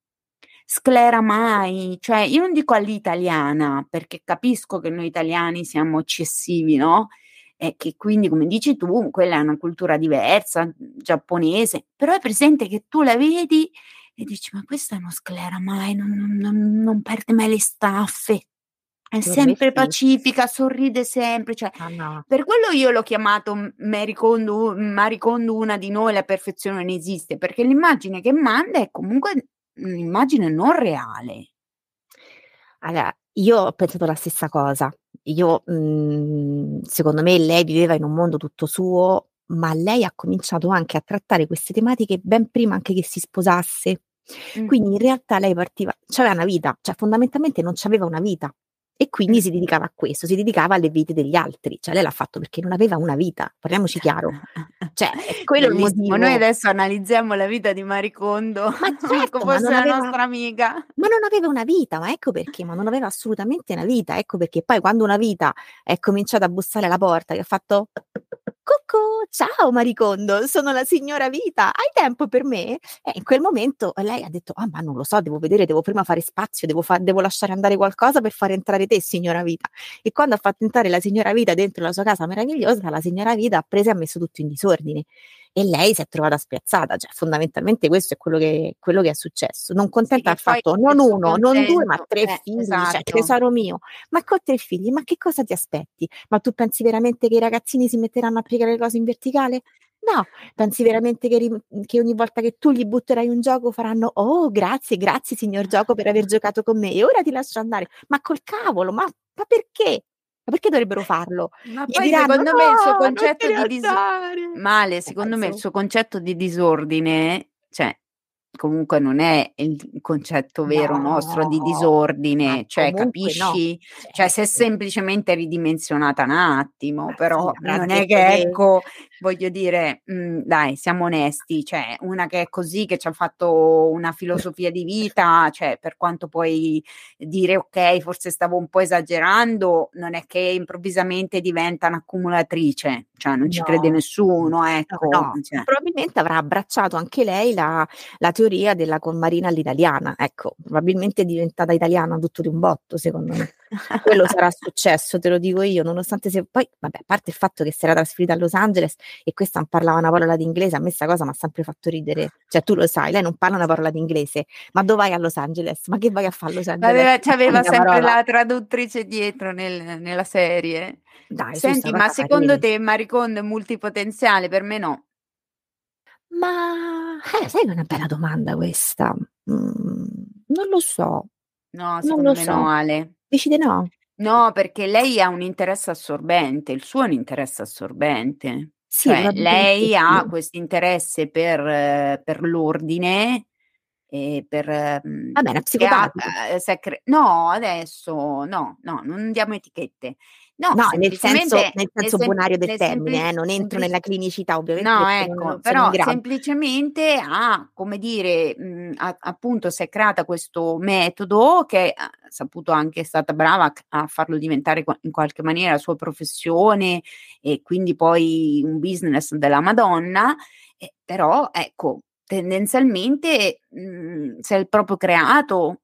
Sclera mai?" Cioè io non dico all'italiana, perché capisco che noi italiani siamo eccessivi, no, e che quindi come dici tu, quella è una cultura diversa, giapponese, però hai presente che tu la vedi e dici: "Ma questa non sclera mai, non non non perde mai le staffe, è sempre pacifica, sorride sempre." Cioè Ah no. per quello io l'ho chiamato M Marie Kondo una di noi, la perfezione non esiste, perché l'immagine che manda è comunque un'immagine non reale. Allora, io ho pensato la stessa cosa. Io, mhmm, secondo me lei viveva in un mondo tutto suo, ma lei ha cominciato anche a trattare queste tematiche ben prima anche che si sposasse. Mh. Quindi in realtà lei partiva c'aveva una vita, cioè fondamentalmente non c'aveva una vita e quindi si dedicava a questo, si dedicava alle vite degli altri. Cioè lei l'ha fatto perché non aveva una vita, parliamoci chiaro. Cioè è quello il Bellissimo. Noi motivo. adesso analizziamo la vita di Marie Kondo Ma certo, ma fosse la aveva nostra amica. ma non aveva una vita, ma ecco perché, ma non aveva assolutamente una vita. Ecco perché poi quando una vita è cominciata a bussare alla porta, che ha fatto: "Cucù, ciao Marie Kondo, sono la signora Vita, hai tempo per me?" E in quel momento lei ha detto: "Ah, ma non lo so, devo vedere, devo prima fare spazio, devo fa devo lasciare andare qualcosa per far entrare te, signora Vita." E quando ha fatto entrare la signora Vita dentro la sua casa meravigliosa, la signora Vita ha preso e ha messo tutto in disordine e lei si è trovata spiazzata. Cioè fondamentalmente questo è quello che quello che è successo. Non contenta ha fatto non suo 1, non 2, ma contento 3 eh, figli, cioè esatto. tesoro mio. Ma con 3 figli, ma che cosa ti aspetti? Ma tu pensi veramente che i ragazzini si metteranno a piegare le cose in verticale? No. Pensi veramente che che ogni volta che tu gli butterai un gioco faranno: "Oh, grazie, grazie signor gioco per aver giocato con me e ora ti lascio andare." Ma col cavolo, ma ma perché? Ma perché dovrebbero farlo? Ma Gli poi diranno: secondo me il suo "No, concetto di diso andare." Male, Eh, secondo me il suo concetto di disordine, cioè comunque non è il concetto vero no, nostro di disordine, cioè capisci? No. Cioè se è semplicemente ridimensionata un attimo, ma però sì, non è che ecco, voglio dire, mh, mhmm, dai, siamo onesti, cioè una che è così, che ci ha fatto una filosofia di vita, cioè per quanto puoi dire ok, forse stavo un po' esagerando, non è che improvvisamente diventa un'accumulatrice, cioè non ci no. crede nessuno, ecco. No, cioè. Probabilmente avrà abbracciato anche lei la, la teoria della conmarina all'italiana, ecco, probabilmente è diventata italiana tutto di un botto, secondo me. Quello sarà successo, te lo dico io, nonostante se poi, vabbè, a parte il fatto che si era trasferita a Los Angeles e questa non parlava una parola di inglese, a me questa cosa mi ha sempre fatto ridere. Cioè, tu lo sai, lei non parla una parola di inglese, ma dove vai a Los Angeles? Ma che vai a fare a Los Angeles? Aveva, c'aveva sempre parola. la traduttrice dietro nel, nella serie. Dai, Senti, ma secondo te Maricondo è multipotenziale? Per me no. Ma eh, sai che è una bella domanda questa? Mm, non lo so. No, secondo me so. no, Ale. Decide no? No, perché lei ha un interesse assorbente, il suo è un interesse assorbente. Sì, cioè, lei ha questo interesse per, per l'ordine e per... Va bene, psicopatica. Cre- no, adesso no, no, non diamo etichette. No, no nel senso, nel senso nel buonario del termine, eh, non entro nella clinicità ovviamente. No, ecco, però semplicemente ha, come dire, mh, ha, appunto si è creata questo metodo che ha saputo anche, è stata brava a farlo diventare in qualche maniera la sua professione e quindi poi un business della Madonna, eh, però ecco, tendenzialmente mh, si è proprio creato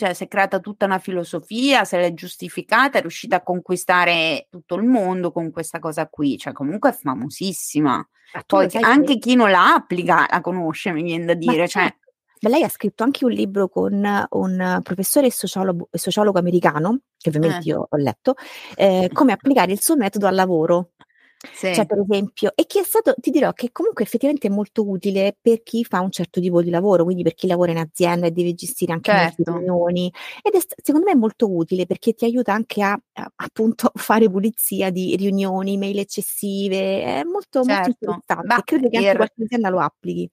cioè si è creata tutta una filosofia, se l'è giustificata, è riuscita a conquistare tutto il mondo con questa cosa qui, cioè comunque è famosissima. Poi anche che... chi non la applica la conosce, mi viene da dire. Cioè... Certo. Beh, lei ha scritto anche un libro con un professore sociologo, sociologo americano, che ovviamente eh. io ho letto, eh, come applicare il suo metodo al lavoro. Sì. Cioè, per esempio, e che è stato, ti dirò che comunque effettivamente è molto utile per chi fa un certo tipo di lavoro, quindi per chi lavora in azienda e deve gestire anche certo. riunioni. Ed è, secondo me è molto utile perché ti aiuta anche a, a appunto fare pulizia di riunioni, mail eccessive. È molto, certo. molto interessante. Ma credo che anche qualche azienda lo applichi.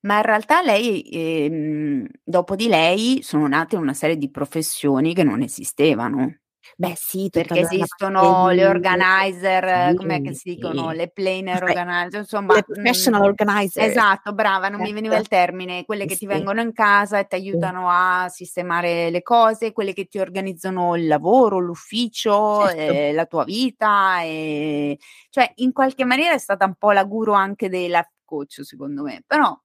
Ma in realtà lei, ehm, dopo di lei, sono nate una serie di professioni che non esistevano. Beh sì, perché esistono le organizer, sì, com'è che si dicono, le planner Beh, organizer, insomma. Le professional mh, organizer. Esatto, brava, non certo. mi veniva il termine, quelle che sì. ti vengono in casa e ti aiutano a sistemare le cose, quelle che ti organizzano il lavoro, l'ufficio, certo. eh, la tua vita, e... cioè in qualche maniera è stata un po' la guru anche life coach secondo me, però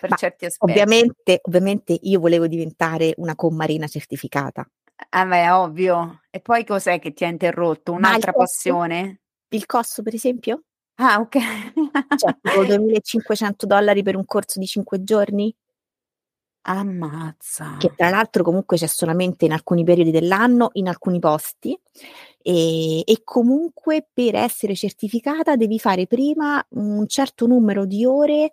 per Ma certi aspetti. Ovviamente, ovviamente io volevo diventare una commarina certificata. Ah beh, ovvio. E poi cos'è che ti ha interrotto? Un'altra il passione? Il costo, per esempio? Ah, ok. cioè, tipo 2500 dollari per un corso di 5 giorni? Ammazza. Che tra l'altro comunque c'è solamente in alcuni periodi dell'anno, in alcuni posti. E, e, comunque per essere certificata devi fare prima un certo numero di ore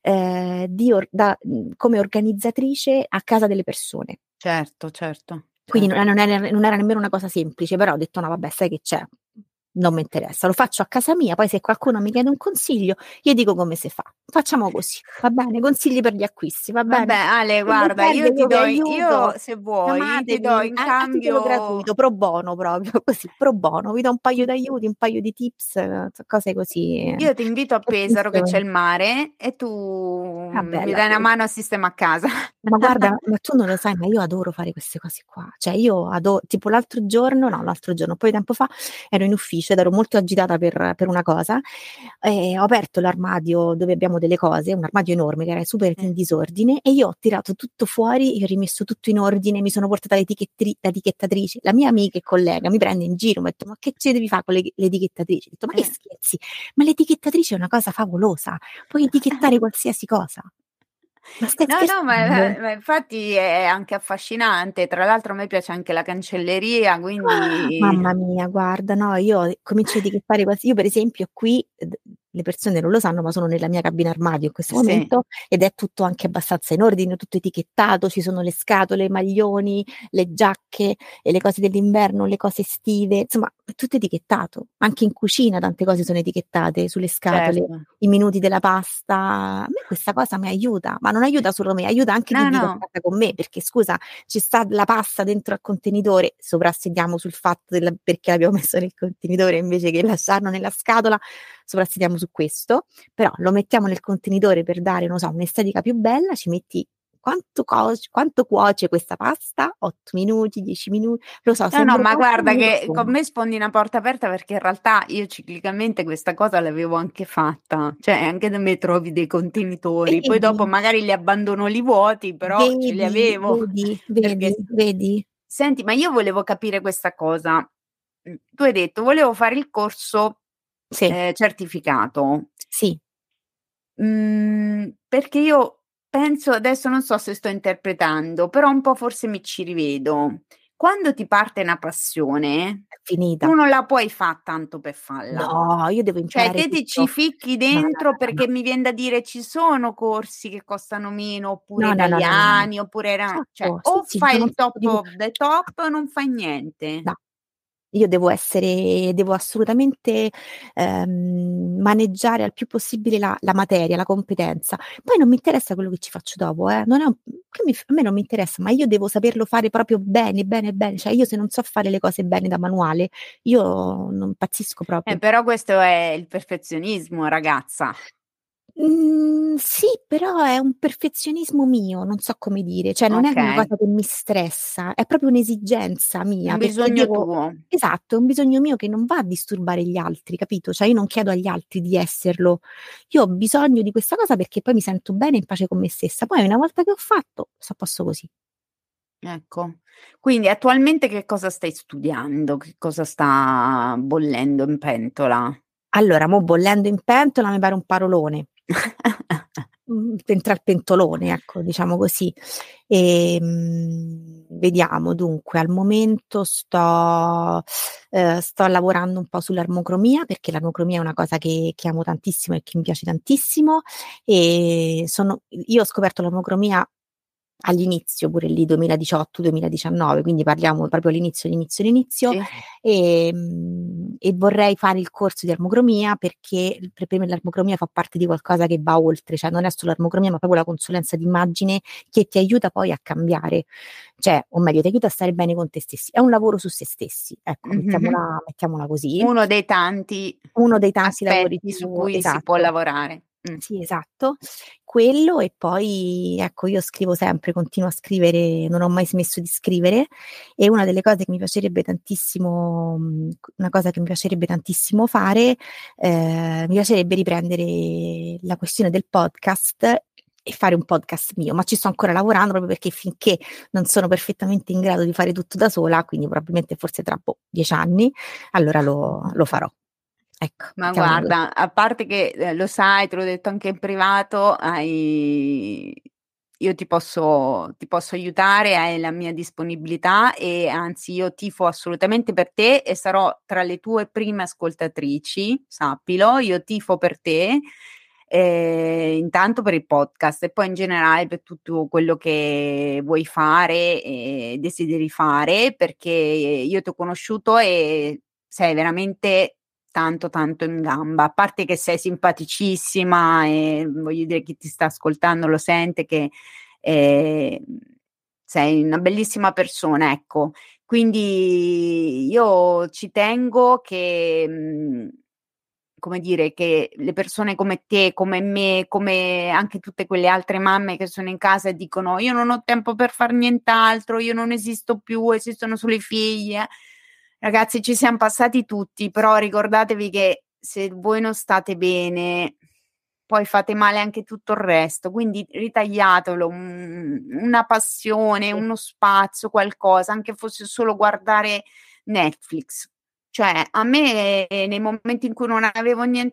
eh, di or- da, come organizzatrice a casa delle persone. Certo, certo. Quindi non, non, era, non era nemmeno una cosa semplice, però ho detto no vabbè sai che c'è, non mi interessa, lo faccio a casa mia, poi se qualcuno mi chiede un consiglio, io dico come si fa. Facciamo così, va bene? Consigli per gli acquisti, va bene? Vabbè, Ale, guarda, io ti do, io se vuoi, ti do in cambio gratuito, pro bono proprio, così, pro bono, vi do un paio d'aiuti, un paio di tips, cose così. Io ti invito a Pesaro che c'è il mare e tu Vabbè, mi dai una mano a sistema a casa. Ma guarda, ma tu non lo sai, ma io adoro fare queste cose qua. Cioè io adoro, tipo l'altro giorno, no, l'altro giorno, un po' di tempo fa, ero in ufficio ed ero molto agitata per, per una cosa ho aperto l'armadio dove abbiamo delle cose, un armadio enorme che era super in disordine e io ho tirato tutto fuori, ho rimesso tutto in ordine, mi sono portata l'etichettatrice, la mia amica e collega mi prende in giro, mi ha detto ma che ci devi fare con le, l'etichettatrice? Ho detto ma che eh. scherzi, ma l'etichettatrice è una cosa favolosa, puoi etichettare qualsiasi cosa. No, no, ma, ma, infatti è anche affascinante. Tra l'altro a me piace anche la cancelleria, ah, quindi... mamma mia, guarda, no, io comincio a etichettare quasi... Io per esempio qui, le persone non lo sanno, ma sono nella mia cabina armadio in questo sì. momento ed è tutto anche abbastanza in ordine, tutto etichettato, ci sono le scatole, i maglioni, le giacche e le cose dell'inverno, le cose estive, insomma è tutto etichettato, anche in cucina tante cose sono etichettate sulle scatole, Certo. i minuti della pasta. A me questa cosa mi aiuta, ma non aiuta solo me, aiuta anche chi No, vive a no. casa con me, perché scusa, ci sta la pasta dentro al contenitore, soprassediamo sul fatto del perché l'abbiamo messo nel contenitore invece che lasciarlo nella scatola, soprassediamo su questo, però lo mettiamo nel contenitore per dare, non so, un'estetica più bella, ci metti quanto, co- quanto cuoce questa pasta? 8 minuti, 10 minuti, lo so, No, no, ma guarda che insomma. con me sfondi una porta aperta perché in realtà io ciclicamente questa cosa l'avevo anche fatta, cioè anche da me trovi dei contenitori, poi dopo Vedi? magari li abbandono li vuoti, però ce li Vedi, avevo. vedi, Perché vedi, vedi? Senti, ma io volevo capire questa cosa. Mm, Tu hai detto volevo fare il corso Sì, eh, certificato. sì. Mm, perché io penso, adesso non so se sto interpretando, però un po' forse mi ci rivedo. Quando ti parte una passione, È finita. tu non la puoi fare tanto per farla. No, io devo Cioè, imparare te ti ci ficchi No, no, dentro no, no, perché mi viene da dire ci sono corsi che costano meno, oppure italiani, oppure era, cioè, Certo, sì, o sì, fai il top di the top o non fai niente. No. Io devo essere devo assolutamente, ehm, maneggiare al più possibile la la materia, la competenza. Poi non mi interessa quello che ci faccio dopo, eh, non è un mi a me non mi interessa, ma io devo saperlo fare proprio bene, bene, bene. Cioè io se non so fare le cose bene da manuale, io non impazzisco Eh, proprio. però questo è il perfezionismo, ragazza. Mhmm, sì, però è un perfezionismo mio, non so come dire, cioè non è una cosa che mi stressa, è proprio un'esigenza mia, un bisogno devo tuo. esatto, è un bisogno mio che non va a disturbare gli altri, capito? Cioè io non chiedo agli altri di esserlo. Io ho bisogno di questa cosa perché poi mi sento bene in pace con me stessa. Poi una volta che ho fatto, sto a posto così. Ecco. Quindi attualmente che cosa stai studiando? Che cosa sta bollendo in pentola? Allora, mo bollendo in pentola mi pare un parolone. Mhmm, entra il pentolone, ecco, diciamo così. Ehm, vediamo dunque, al momento sto ehm, sto lavorando un po' sull'armocromia, perché l'armocromia è una cosa che che amo tantissimo e che mi piace tantissimo, e sono io ho scoperto l'armocromia all'inizio, pure lì 2018, 2019, quindi parliamo proprio all'inizio, all'inizio, all'inizio, Sì. ehm, e vorrei fare il corso di armocromia perché per me l'armocromia fa parte di qualcosa che va oltre, cioè non è solo l'armocromia, ma proprio la consulenza d'immagine che ti aiuta poi a cambiare, cioè, o meglio, ti aiuta a stare bene con te stessi. È un lavoro su se stessi, ecco, Mh-mh. mettiamola mettiamola così. Uno dei tanti Uno dei tanti lavori su cui si può esatto. lavorare. Sì, esatto. Quello e poi ecco, io scrivo sempre, continuo a scrivere, non ho mai smesso di scrivere e una delle cose che mi piacerebbe tantissimo mhmm, una cosa che mi piacerebbe tantissimo fare, ehm, mi piacerebbe riprendere la questione del podcast e fare un podcast mio, ma ci sto ancora lavorando proprio perché finché non sono perfettamente in grado di fare tutto da sola, quindi probabilmente forse tra, boh, 10 anni, allora lo lo farò. Ecco, Ma guarda, a parte che, ehm, lo sai, te l'ho detto anche in privato, hai io ti posso ti posso aiutare, hai la mia disponibilità e anzi io tifo assolutamente per te e sarò tra le tue prime ascoltatrici, sappilo, io tifo per te, ehm, intanto per il podcast e poi in generale per tutto quello che vuoi fare e desideri fare, perché io ti ho conosciuto e sei veramente tanto, tanto in gamba. A parte che sei simpaticissima e voglio dire chi ti sta ascoltando lo sente che, ehm, sei una bellissima persona, ecco. Quindi io ci tengo che, mhmm, come dire, che le persone come te, come me, come anche tutte quelle altre mamme che sono in casa e dicono: "Io non ho tempo per far nient'altro, io non esisto più, esistono solo i figli", eh. Ragazzi, ci siam passati tutti, però ricordatevi che se voi non state bene, poi fate male anche tutto il resto, quindi ritagliatelo un una passione, uno spazio, qualcosa, anche fosse solo guardare Netflix. Cioè, a me nei momenti in cui non avevo nien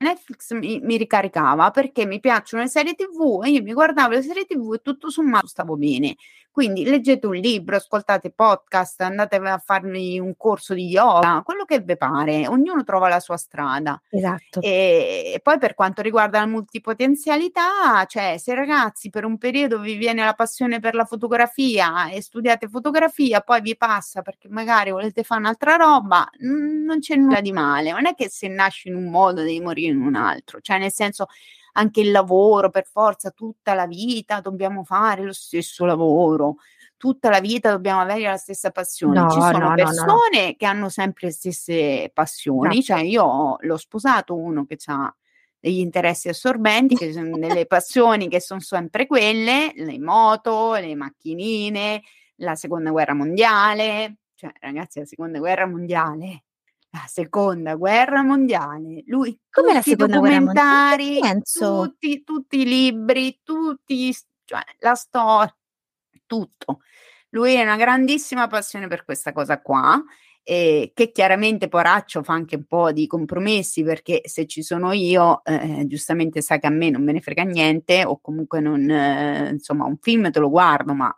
Netflix mi, mi, ricaricava perché mi piacciono le serie tv e io mi guardavo le serie tv e tutto sommato stavo bene. Quindi leggete un libro, ascoltate podcast, andate a farmi un corso di yoga, quello che vi pare, ognuno trova la sua strada. Esatto. E, e poi per quanto riguarda la multipotenzialità, cioè se ragazzi per un periodo vi viene la passione per la fotografia e studiate fotografia, poi vi passa perché magari volete fare un'altra roba, non c'è nulla di male. Non è che se nasci in un modo devi morire in un altro, cioè nel senso anche il lavoro, per forza, tutta la vita dobbiamo fare lo stesso lavoro, tutta la vita dobbiamo avere la stessa passione. No, Ci sono no, persone no, che hanno sempre le stesse passioni, cioè io l'ho sposato uno che ha degli interessi assorbenti, che sono delle passioni che sono sempre quelle, le moto, le macchinine, la seconda guerra mondiale, cioè ragazzi la seconda guerra mondiale la seconda guerra mondiale. Lui come la seconda documentari, guerra mondiale? Tutti, tutti i libri, tutti, cioè la storia, tutto. Lui ha una grandissima passione per questa cosa qua. Eh, che chiaramente Poraccio fa anche un po' di compromessi perché se ci sono io, eh, giustamente sa che a me non me ne frega niente o comunque non, eh, insomma, un film te lo guardo, ma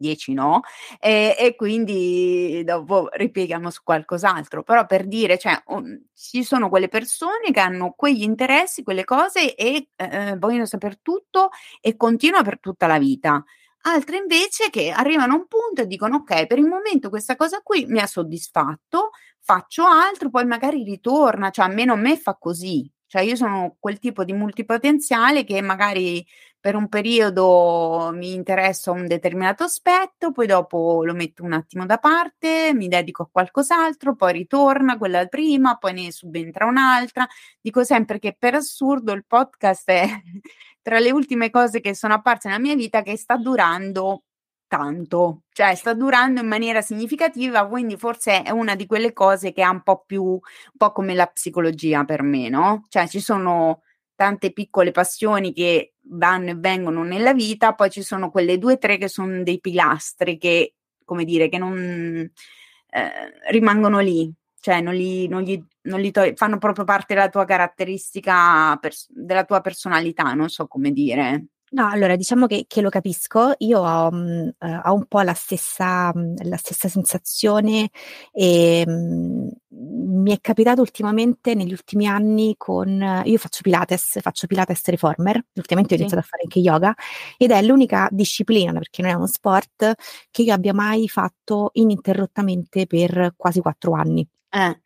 10 no, e, e, quindi dopo ripieghiamo su qualcos'altro. Però per dire, cioè, um, ci sono quelle persone che hanno quegli interessi, quelle cose e eh, vogliono sapere tutto e continua per tutta la vita. Altre invece che arrivano a un punto e dicono ok, per il momento questa cosa qui mi ha soddisfatto, faccio altro, poi magari ritorna, cioè almeno a me fa così. Cioè io sono quel tipo di multipotenziale che magari per un periodo mi interessa un determinato aspetto, poi dopo lo metto un attimo da parte, mi dedico a qualcos'altro, poi ritorna quella prima, poi ne subentra un'altra. Dico sempre che per assurdo il podcast è tra le ultime cose che sono apparse nella mia vita che sta durando tanto, cioè sta durando in maniera significativa, quindi forse è una di quelle cose che ha un po' più, un po' come la psicologia per me, no? Cioè ci sono tante piccole passioni che vanno e vengono nella vita, poi ci sono quelle due o tre che sono dei pilastri che, come dire, che non eh, rimangono lì, cioè non li, non gli, non li to- fanno proprio parte della tua caratteristica, pers- della tua personalità, non so come dire. No, allora diciamo che, che lo capisco, io ho, mh, uh, ho un po' la stessa, mh, la stessa sensazione e mh, mi è capitato ultimamente negli ultimi anni con, io faccio Pilates, faccio Pilates Reformer, ultimamente ho sì. iniziato a fare anche yoga ed è l'unica disciplina, perché non è uno sport, che io abbia mai fatto ininterrottamente per quasi quattro anni. Eh.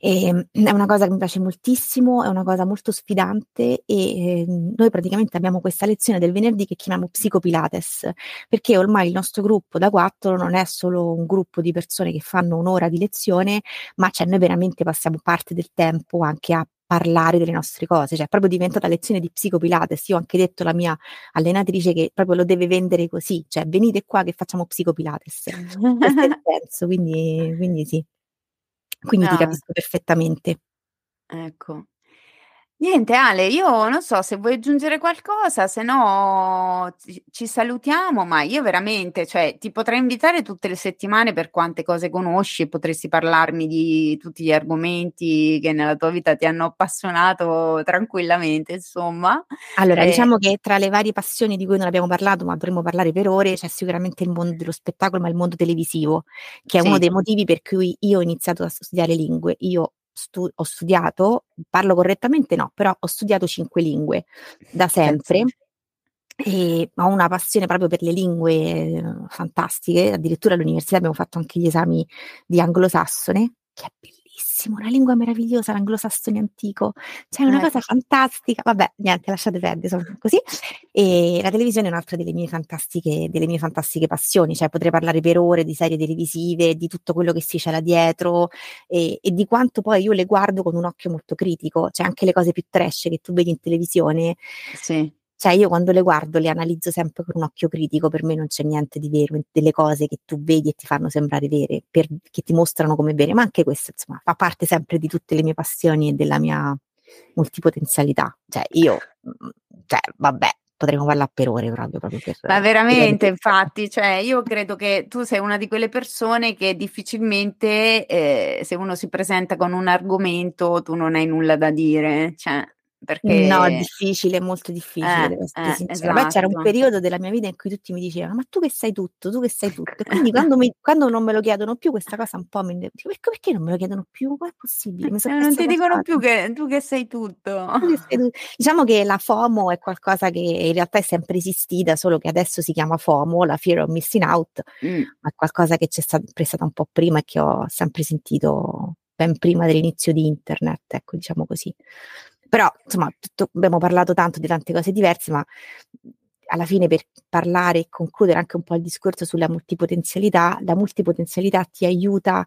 E, ehm, è una cosa che mi piace moltissimo, è una cosa molto sfidante e eh, noi praticamente abbiamo questa lezione del venerdì che chiamiamo Psicopilates, perché ormai il nostro gruppo da quattro non è solo un gruppo di persone che fanno un'ora di lezione, ma cioè noi veramente passiamo parte del tempo anche a parlare delle nostre cose, cioè è proprio diventata lezione di psicopilates. Io ho anche detto alla mia allenatrice che proprio lo deve vendere così, cioè venite qua che facciamo psicopilates. Questo senso, quindi, quindi sì. Quindi ti ah. capisco perfettamente. Ecco. Niente Ale, io non so se vuoi aggiungere qualcosa, se no ci, ci salutiamo, ma io veramente, cioè, ti potrei invitare tutte le settimane per quante cose conosci potresti parlarmi di tutti gli argomenti che nella tua vita ti hanno appassionato tranquillamente, insomma. Allora, eh, diciamo che tra le varie passioni di cui non abbiamo parlato, ma dovremmo parlare per ore, c'è sicuramente il mondo dello spettacolo, ma il mondo televisivo, che è sì. uno dei motivi per cui io ho iniziato a studiare lingue. Io stu- ho studiato, parlo correttamente no, però ho studiato cinque lingue da sempre. E ho una passione proprio per le lingue eh, fantastiche, addirittura all'università abbiamo fatto anche gli esami di anglosassone, che è bellissimo bellissimo, una lingua meravigliosa, l'anglosassone antico, cioè una eh. cosa fantastica. Vabbè, niente, lasciate perdere, sono così. E la televisione è un'altra delle mie fantastiche, delle mie fantastiche passioni, cioè potrei parlare per ore di serie televisive, di tutto quello che si c'è là dietro e, e di quanto poi io le guardo con un occhio molto critico, cioè anche le cose più trash che tu vedi in televisione. Sì cioè io quando le guardo le analizzo sempre con un occhio critico, per me non c'è niente di vero, delle cose che tu vedi e ti fanno sembrare vere, per, che ti mostrano come vere, ma anche questo insomma fa parte sempre di tutte le mie passioni e della mia multipotenzialità. Cioè io, mm, cioè vabbè, potremmo parlare per ore proprio, proprio per, Ma veramente, infatti, cioè io credo che tu sei una di quelle persone che difficilmente eh, se uno si presenta con un argomento tu non hai nulla da dire, cioè perché... No, è difficile, molto difficile, eh, eh. Esatto. Poi c'era un esatto. periodo della mia vita in cui tutti mi dicevano: Ma tu che sai tutto, tu che sai tutto. E quindi quando, mi, quando non me lo chiedono più, questa cosa un po' mi dico: perché, perché non me lo chiedono più? Come è possibile? Non ti dicono fare. più che tu che sai tutto. Diciamo che la FOMO è qualcosa che in realtà è sempre esistita, solo che adesso si chiama FOMO, la fear of missing out, mm. ma è qualcosa che c'è sempre stata un po' prima e che ho sempre sentito ben prima dell'inizio di internet, ecco, diciamo così. Però, insomma, tutto, abbiamo parlato tanto di tante cose diverse, ma alla fine per parlare e concludere anche un po' il discorso sulla multipotenzialità, la multipotenzialità ti aiuta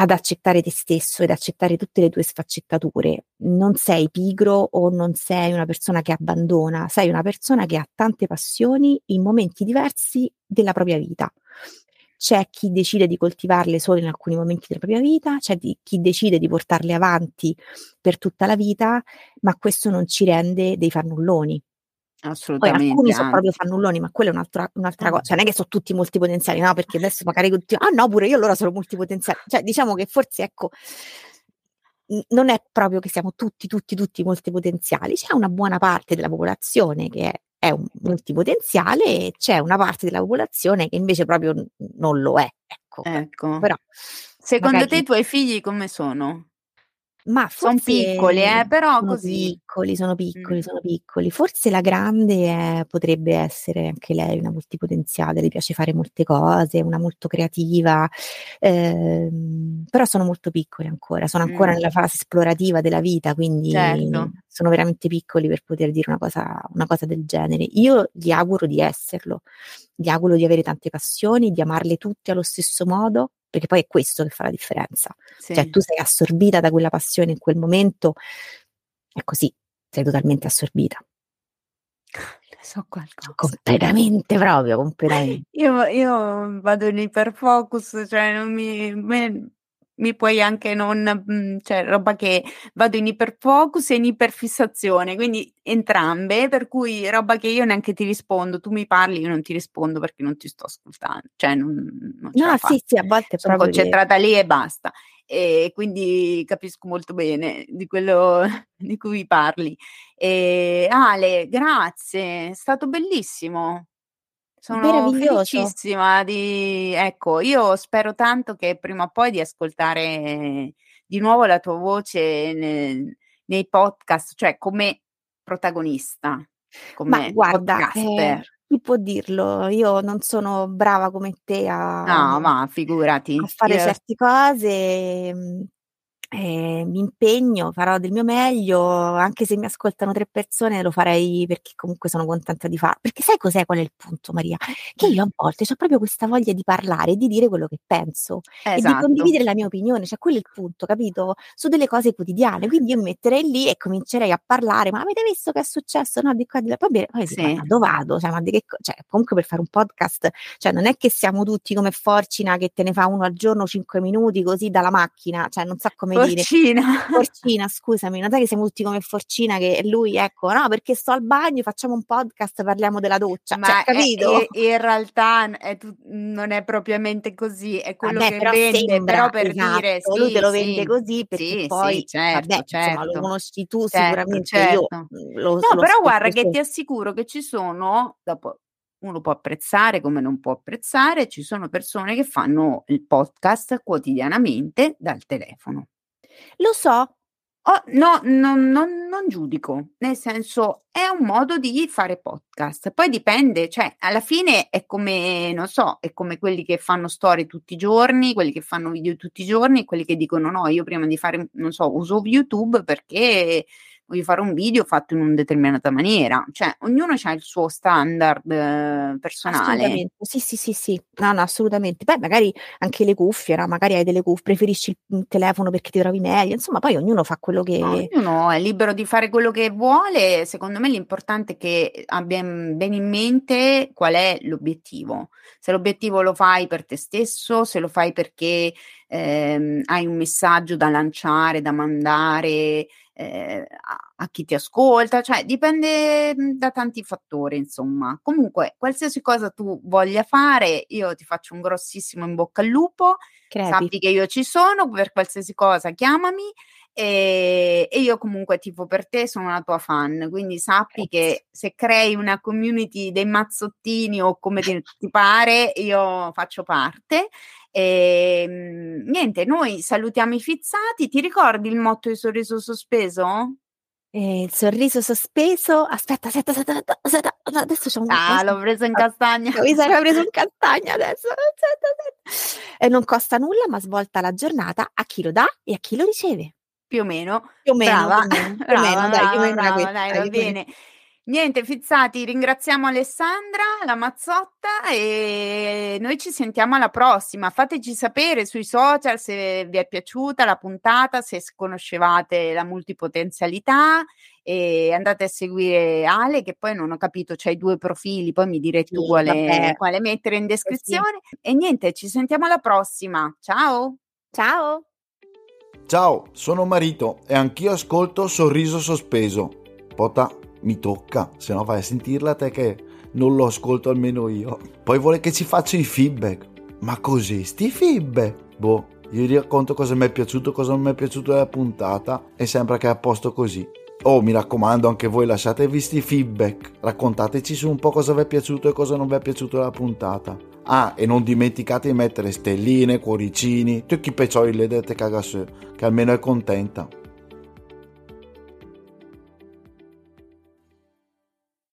ad accettare te stesso ed accettare tutte le tue sfaccettature. Non sei pigro o non sei una persona che abbandona, sei una persona che ha tante passioni in momenti diversi della propria vita c'è chi decide di coltivarle solo in alcuni momenti della propria vita, c'è di, chi decide di portarle avanti per tutta la vita, ma questo non ci rende dei fannulloni. Assolutamente. Poi alcuni sono proprio fannulloni, ma quella è un'altra, un'altra cosa. Cioè, non è che sono tutti multipotenziali, no? Perché adesso magari ah no, pure io allora sono multipotenziale. Cioè, diciamo che forse ecco. Non è proprio che siamo tutti, tutti, tutti multipotenziali, c'è una buona parte della popolazione che è è un multipotenziale e c'è una parte della popolazione che invece proprio non lo è. Ecco. ecco. Però, Secondo magari... te i tuoi figli come sono? Ma sono piccoli, eh, però sono così. piccoli, sono piccoli, mm. sono piccoli. Forse la grande è, potrebbe essere anche lei una multipotenziale, le piace fare molte cose, una molto creativa, ehm, però sono molto piccoli ancora, sono ancora mm. nella fase esplorativa della vita, quindi certo. sono veramente piccoli per poter dire una cosa, una cosa del genere. Io gli auguro di esserlo, gli auguro di avere tante passioni, di amarle tutte allo stesso modo, perché poi è questo che fa la differenza. Sì. Cioè tu sei assorbita da quella passione in quel momento, è così, sei totalmente assorbita. So qualcosa. Completamente proprio, completamente. Io, io vado in iperfocus, cioè non mi, me, mi puoi anche non, mhmm, cioè roba che vado in iperfocus e in iperfissazione, quindi entrambe, per cui roba che io neanche ti rispondo, tu mi parli, io non ti rispondo perché non ti sto ascoltando, cioè non, non No, sì, sì, a volte sono concentrata lì e basta. E quindi capisco molto bene di quello di cui parli. E, Ale, grazie, è stato bellissimo. Sono felicissima di ecco, io spero tanto che prima o poi di ascoltare di nuovo la tua voce nel nei podcast, cioè come protagonista, Ma guarda, eh, chi può dirlo? Io non sono brava come te a No, ma figurati. a fare Io certe cose, mhmm eh, mi impegno, farò del mio meglio, anche se mi ascoltano tre persone lo farei perché comunque sono contenta di farlo. Perché sai cos'è qual è il punto, Maria? Che io a volte ho proprio questa voglia di parlare e di dire quello che penso esatto. e di esatto. condividere la mia opinione, cioè quello è il punto, capito? Su delle cose quotidiane. Quindi io mi metterei lì e comincerei a parlare, ma avete visto che è successo? No, di qua, di là. Poi, poi sì. ma dove vado? Cioè, ma di che, cioè, comunque per fare un podcast, cioè non è che siamo tutti come Forcina che te ne fa uno al giorno cinque minuti così dalla macchina, cioè non so come Forcina. Forcina, scusami, non è che siamo tutti come Forcina che lui, ecco, no, perché sto al bagno, facciamo un podcast, parliamo della doccia, Ma cioè, capito? È, è, in realtà è tu, non è propriamente così, è quello vabbè, che però vende, sembra, però per esatto, dire sì, lui te lo vende così perché sì, poi sì, certo, vabbè, certo. insomma, lo certo. conosci tu certo, sicuramente certo. io lo, No, lo però guarda che ti assicuro che ci sono dopo uno può apprezzare come non può apprezzare, ci sono persone che fanno il podcast quotidianamente dal telefono. Lo so. Oh, no, non, non, non giudico, nel senso è un modo di fare podcast. Poi dipende, cioè alla fine è come, non so, è come quelli che fanno storie tutti i giorni, quelli che fanno video tutti i giorni, quelli che dicono no, io prima di fare, non so, uso YouTube perché voglio fare un video fatto in una determinata maniera, cioè ognuno ha il suo standard eh, personale. Sì, sì, sì, sì, no, no, assolutamente. Beh, magari anche le cuffie, no? magari hai delle cuffie, preferisci il telefono perché ti trovi meglio, insomma, poi ognuno fa quello che... No, ognuno è libero di fare quello che vuole, secondo me l'importante è che abbia bene in mente qual è l'obiettivo. Se l'obiettivo lo fai per te stesso, se lo fai perché ehm, hai un messaggio da lanciare, da mandare, eh, a chi ti ascolta, cioè dipende mhmm, da tanti fattori, insomma. Comunque, qualsiasi cosa tu voglia fare, io ti faccio un grossissimo in bocca al lupo. Crepi. Sappi che io ci sono per qualsiasi cosa, chiamami e, e, io comunque tifo per te, sono una tua fan, quindi sappi che se crei una community dei mazzottini o come ti, ti pare, io faccio parte. E, ehm, niente, noi salutiamo i fizzati. Ti ricordi il motto di sorriso sospeso? E il sorriso sospeso. Aspetta, aspetta, aspetta, aspetta, adesso c'è un. Ah, l'ho preso in castagna. Mi sarei preso in castagna adesso. Aspetta, aspetta. E non costa nulla, ma svolta la giornata a chi lo dà e a chi lo riceve. Più o meno. Più o meno. Brava, più o meno, brava, dai, più o meno brava, dai, va bene. Niente, Fizzati, ringraziamo Alessandra, la Mazzotta e noi ci sentiamo alla prossima. Fateci sapere sui social se vi è piaciuta la puntata, se conoscevate la multipotenzialità e andate a seguire Ale che poi non ho capito, c'hai due profili, poi mi direi tu sì, quale, quale, mettere in descrizione. Sì. E niente, ci sentiamo alla prossima. Ciao! Ciao! Ciao, sono Marito e anch'io ascolto Sorriso Sospeso. Pota, mi tocca, se no vai a sentirla te che non lo ascolto almeno io. Poi vuole che ci faccia i feedback. Ma così, sti feedback? Boh, io gli racconto cosa mi è piaciuto, cosa non mi è piaciuto della puntata e sembra che è a posto così. Oh, mi raccomando, anche voi lasciatevi sti feedback. Raccontateci su un po' cosa vi è piaciuto e cosa non vi è piaciuto della puntata. Ah, e non dimenticate di mettere stelline, cuoricini, tutti i peccioli le dette cagasse, che almeno è contenta.